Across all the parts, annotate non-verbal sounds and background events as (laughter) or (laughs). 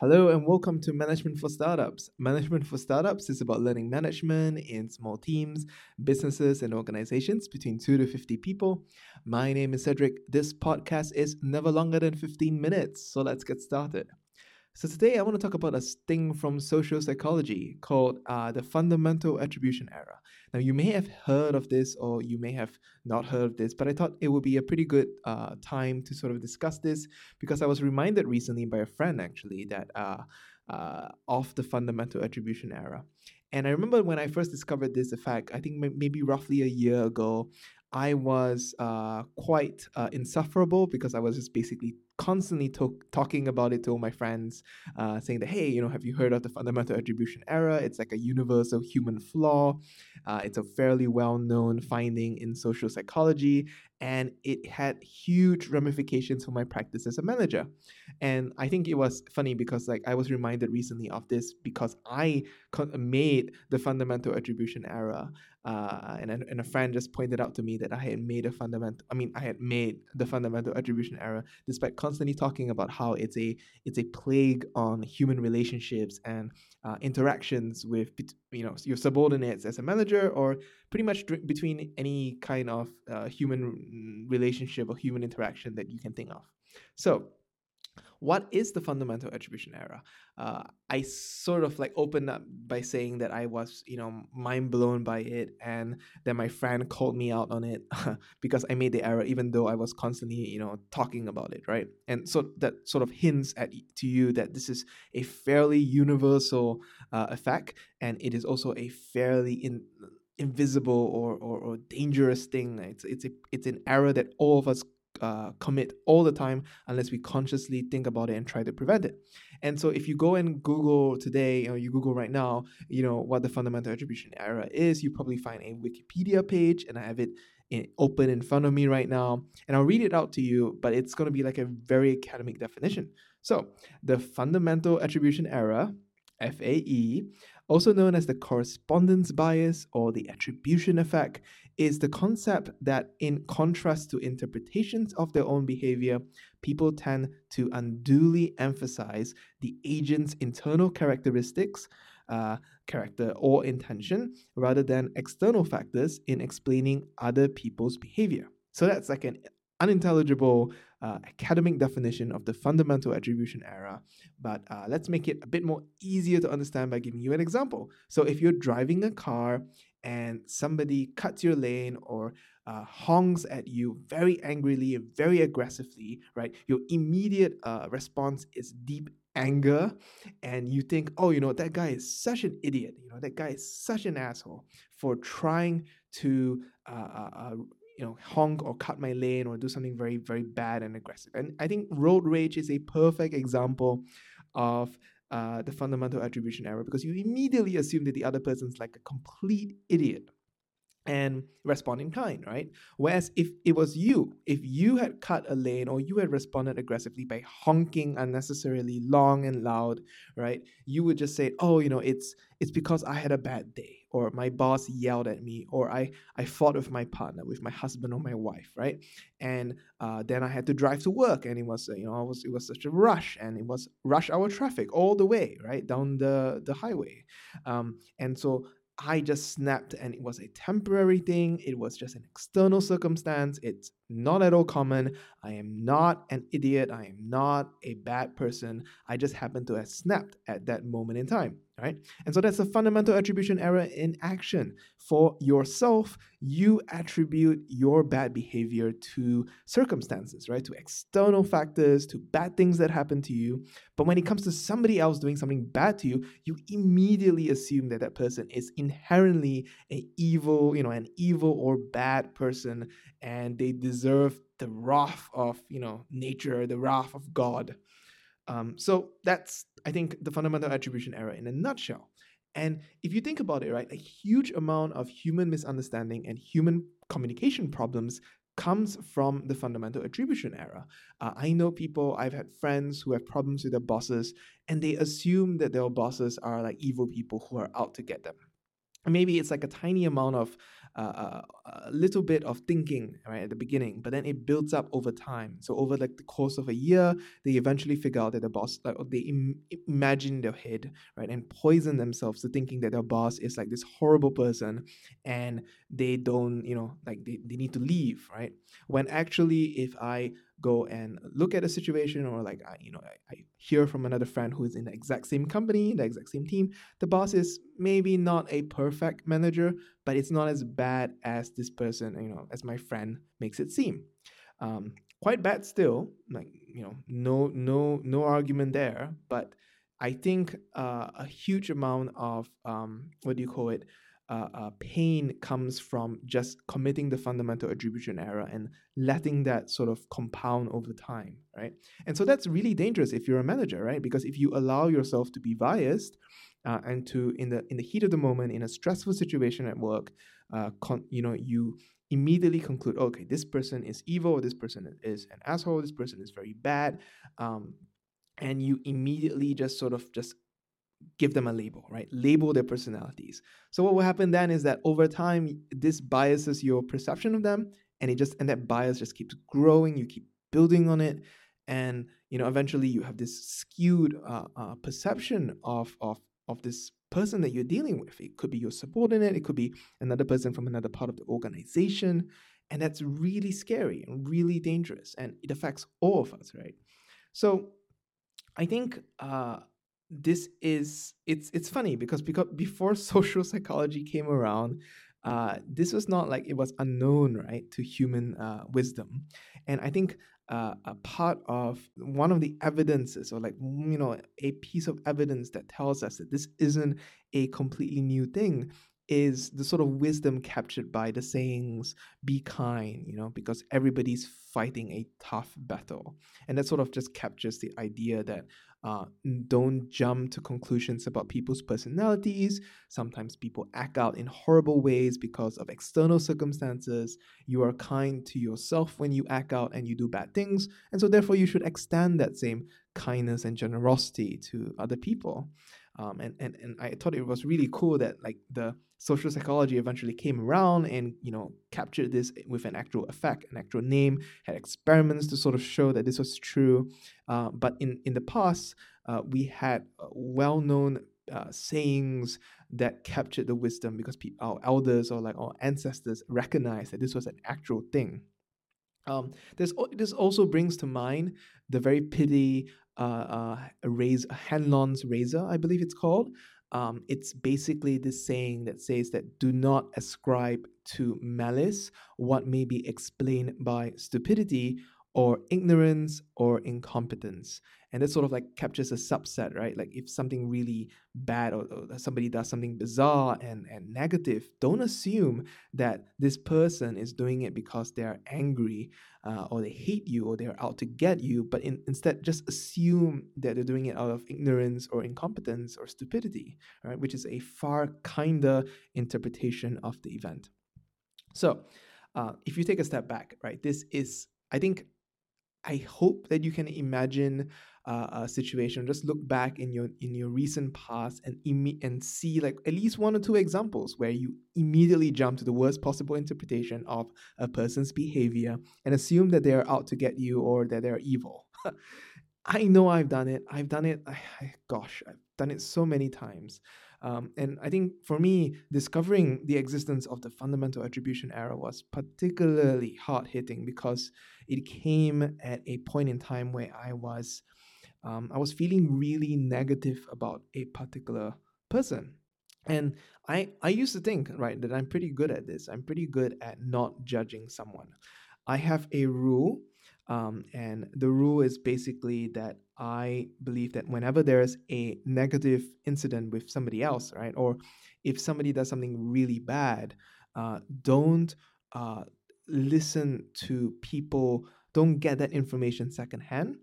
Hello and welcome to Management for Startups. Management for Startups is about learning management in small teams, businesses, and organizations between 2 to 50 people. My name is Cedric. This podcast is never longer than 15 minutes, so let's get started. So, today I want to talk about a thing from social psychology called uh, the fundamental attribution error. Now, you may have heard of this or you may have not heard of this, but I thought it would be a pretty good uh, time to sort of discuss this because I was reminded recently by a friend actually that uh, uh, of the fundamental attribution error. And I remember when I first discovered this effect, I think maybe roughly a year ago, I was uh, quite uh, insufferable because I was just basically constantly to- talking about it to all my friends, uh, saying that, hey, you know, have you heard of the fundamental attribution error? It's like a universal human flaw. Uh, it's a fairly well known finding in social psychology, and it had huge ramifications for my practice as a manager. And I think it was funny because, like, I was reminded recently of this because I made the fundamental attribution error. Uh, and, and a friend just pointed out to me that I had made a fundamental, I mean, I had made the fundamental attribution error despite constantly talking about how it's a it's a plague on human relationships and uh, interactions with you know your subordinates as a manager or pretty much between any kind of uh, human relationship or human interaction that you can think of. So what is the fundamental attribution error? Uh, I sort of like opened up by saying that I was, you know, mind blown by it, and then my friend called me out on it (laughs) because I made the error, even though I was constantly, you know, talking about it, right? And so that sort of hints at to you that this is a fairly universal uh, effect, and it is also a fairly in invisible or, or, or dangerous thing. It's it's a, it's an error that all of us uh, commit all the time unless we consciously think about it and try to prevent it. And so if you go and Google today, or you Google right now, you know what the fundamental attribution error is, you probably find a Wikipedia page, and I have it in, open in front of me right now, and I'll read it out to you. But it's going to be like a very academic definition. So the fundamental attribution error, FAE, also known as the correspondence bias or the attribution effect, is the concept that, in contrast to interpretations of their own behavior, people tend to unduly emphasize the agent's internal characteristics, uh, character, or intention, rather than external factors in explaining other people's behavior. So that's like an unintelligible uh, academic definition of the fundamental attribution error, but uh, let's make it a bit more easier to understand by giving you an example. So if you're driving a car and somebody cuts your lane or uh, honks at you very angrily very aggressively, right? Your immediate uh, response is deep anger, and you think, oh, you know, that guy is such an idiot. You know, that guy is such an asshole for trying to, uh, uh, uh you know, honk or cut my lane or do something very, very bad and aggressive. And I think road rage is a perfect example of uh, the fundamental attribution error because you immediately assume that the other person's like a complete idiot and respond in kind, right? Whereas if it was you, if you had cut a lane or you had responded aggressively by honking unnecessarily long and loud, right? You would just say, "Oh, you know, it's it's because I had a bad day or my boss yelled at me or I I fought with my partner, with my husband or my wife, right? And uh, then I had to drive to work and it was you know, it was it was such a rush and it was rush hour traffic all the way, right? Down the the highway. Um, and so I just snapped and it was a temporary thing. It was just an external circumstance. It's not at all common. I am not an idiot. I am not a bad person. I just happened to have snapped at that moment in time, right? And so that's a fundamental attribution error in action. For yourself, you attribute your bad behavior to circumstances, right? To external factors, to bad things that happen to you. But when it comes to somebody else doing something bad to you, you immediately assume that that person is inherently an evil, you know, an evil or bad person and they deserve the wrath of you know nature, the wrath of God. Um, so that's I think the fundamental attribution error in a nutshell. And if you think about it, right, a huge amount of human misunderstanding and human communication problems comes from the fundamental attribution error. Uh, I know people, I've had friends who have problems with their bosses, and they assume that their bosses are like evil people who are out to get them. Maybe it's like a tiny amount of uh, a little bit of thinking right at the beginning, but then it builds up over time. So over like the course of a year, they eventually figure out that the boss, like they Im- imagine their head, right, and poison themselves to thinking that their boss is like this horrible person, and they don't, you know, like they, they need to leave, right? When actually, if I go and look at a situation or like I, you know I, I, hear from another friend who is in the exact same company the exact same team the boss is maybe not a perfect manager but it's not as bad as this person you know as my friend makes it seem. Um, quite bad still like you know no no no argument there but i think uh, a huge amount of um, what do you call it uh, uh, pain comes from just committing the fundamental attribution error and letting that sort of compound over time, right? And so that's really dangerous if you're a manager, right? Because if you allow yourself to be biased uh, and to in the in the heat of the moment in a stressful situation at work, uh, con- you know, you immediately conclude, okay, this person is evil, this person is an asshole, this person is very bad, um, and you immediately just sort of just give them a label, right? Label their personalities. So what will happen then is that over time, this biases your perception of them, and it just and that bias just keeps growing. You keep building on it, and you know eventually you have this skewed uh, uh, perception of of of this person that you're dealing with. It could be your subordinate, it could be another person from another part of the organization, and that's really scary and really dangerous, and it affects all of us, right? So I think. Uh, this is it's it's funny because because before (laughs) social psychology came around uh, this was not like it was unknown right to human uh, wisdom. And i think uh, a part of one of the evidences or like you know a piece of evidence that tells us that this isn't a completely new thing is the sort of wisdom captured by the sayings be kind you know because everybody's fighting a tough battle and that sort of just captures the idea that uh, don't jump to conclusions about people's personalities. Sometimes people act out in horrible ways because of external circumstances. You are kind to yourself when you act out and you do bad things. And so, therefore, you should extend that same kindness and generosity to other people. Um, and, and, and I thought it was really cool that like the social psychology eventually came around and you know captured this with an actual effect, an actual name, had experiments to sort of show that this was true. Uh, but in in the past, uh, we had uh, well-known uh, sayings that captured the wisdom because pe- our elders or like our ancestors recognized that this was an actual thing. Um, this this also brings to mind the very pithy uh, uh, razor, Hanlon's razor, I believe it's called. Um, it's basically this saying that says that do not ascribe to malice what may be explained by stupidity or ignorance or incompetence and that sort of like captures a subset right? Like if something really bad or, or, somebody does something bizarre and, and negative don't assume that this person is doing it because they're angry uh, or they hate you or they're out to get you but in, instead just assume that they're doing it out of ignorance or incompetence or stupidity right? Which is a far kinder interpretation of the event. So uh, if you take a step back right this is i think I hope that you can imagine uh, situation. Just look back in your in your recent past and imme- and see like at least one or two examples where you immediately jump to the worst possible interpretation of a person's behavior and assume that they are out to get you or that they're evil. (laughs) I know I've done it. I've done it. I, I, gosh, I've done it so many times. Um, and I think for me, discovering the existence of the fundamental attribution error was particularly hard hitting because it came at a point in time where I was, um, I was feeling really negative about a particular person. And I, I used to think, right, that I'm pretty good at this. I'm pretty good at not judging someone. I have a rule um, and the rule is basically that I believe that whenever there's a negative incident with somebody else, right, or if somebody does something really bad, uh, don't uh, listen to people, don't get that information secondhand.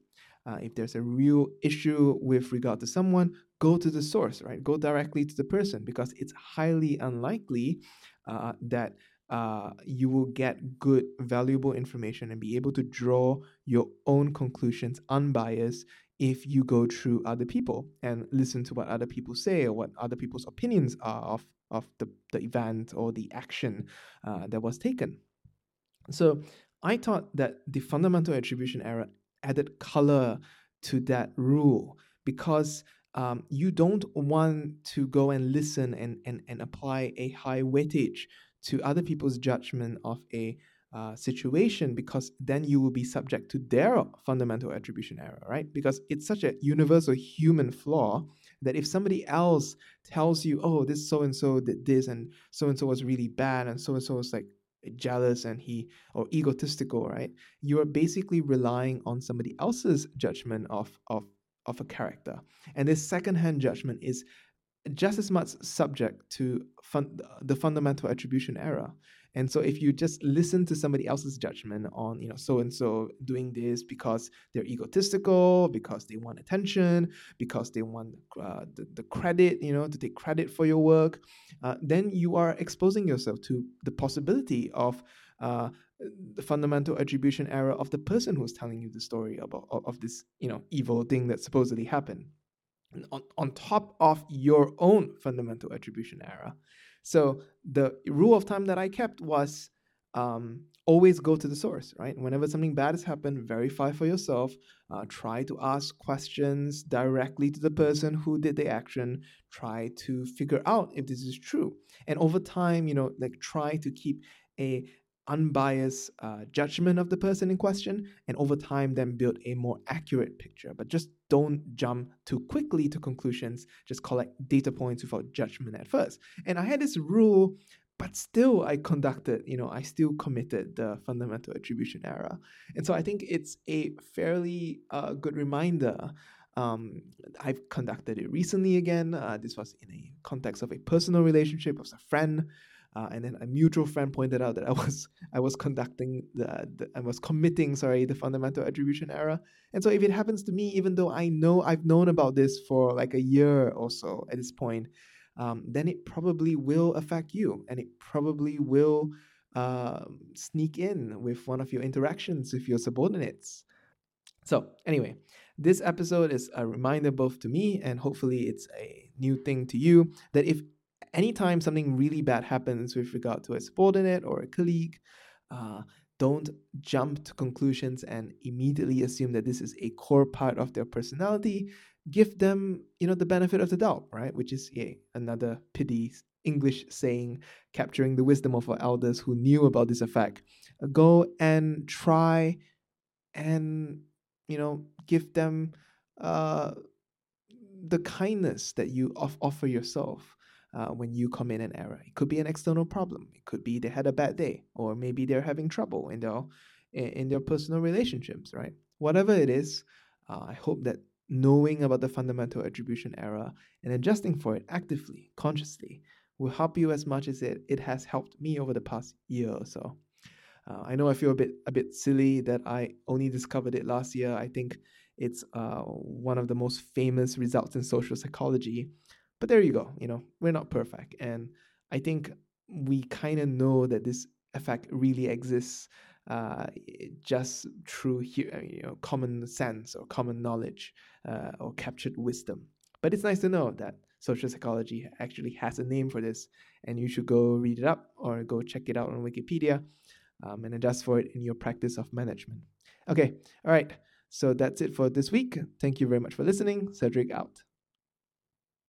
Uh, if there's a real issue with regard to someone, go to the source, right? Go directly to the person because it's highly unlikely uh, that uh, you will get good, valuable information and be able to draw your own conclusions unbiased if you go through other people and listen to what other people say or what other people's opinions are of, of the, the event or the action uh, that was taken. So I thought that the fundamental attribution error added color to that rule because um, you don't want to go and listen and, and, and apply a high weightage to other people's judgment of a uh, situation because then you will be subject to their fundamental attribution error, right? Because it's such a universal human flaw that if somebody else tells you, oh, this so and so did this and so and so was really bad and so and so was like jealous and he or egotistical, right? You are basically relying on somebody else's judgment of of of a character. And this secondhand judgment is just as much subject to fun- the fundamental attribution error. And so if you just listen to somebody else's judgment on, you know, so and so doing this because they're egotistical, because they want attention, because they want uh, the, the credit, you know, to take credit for your work, uh, then you are exposing yourself to the possibility of uh, the fundamental attribution error of the person who's telling you the story about of, this, you know, evil thing that supposedly happened. On, on top of your own fundamental attribution error. So the rule of thumb that I kept was um, always go to the source, right? Whenever something bad has happened, verify for yourself. Uh, try to ask questions directly to the person who did the action. Try to figure out if this is true. And over time, you know, like try to keep a unbiased uh, judgment of the person in question and over time then build a more accurate picture. But just don't jump too quickly to conclusions. Just collect data points without judgment at first. And i had this rule but still i conducted you know i still committed the fundamental attribution error. And so i think it's a fairly uh, good reminder um, I've conducted it recently again. Uh, this was in a context of a personal relationship with a friend uh, and then a mutual friend pointed out that I was (laughs) I was conducting the, the, I was committing sorry the fundamental attribution error. And so if it happens to me, even though I know I've known about this for like a year or so at this point, um, then it probably will affect you, and it probably will uh, sneak in with one of your interactions with your subordinates. So anyway, this episode is a reminder both to me and hopefully it's a new thing to you that if anytime something really bad happens with regard to a subordinate or a colleague, uh, don't jump to conclusions and immediately assume that this is a core part of their personality. Give them, you know, the benefit of the doubt, right? Which is yeah, another pity English saying capturing the wisdom of our elders who knew about this effect. Go and try and, you know, give them uh, the kindness that you off- offer yourself uh, when you commit an error. It could be an external problem. It could be they had a bad day, or maybe they're having trouble in their in their personal relationships. Right? Whatever it is, uh, I hope that knowing about the fundamental attribution error and adjusting for it actively, consciously, will help you as much as it, it has helped me over the past year or so. Uh, I know I feel a bit a bit silly that I only discovered it last year. I think it's uh, one of the most famous results in social psychology but there you go. You know, we're not perfect. And I think we kind of know that this effect really exists uh, just through uh, you know, common sense or common knowledge uh, or captured wisdom. But it's nice to know that social psychology actually has a name for this, and you should go read it up or go check it out on Wikipedia um, and adjust for it in your practice of management. Okay, all right. So that's it for this week. Thank you very much for listening. Cedric out.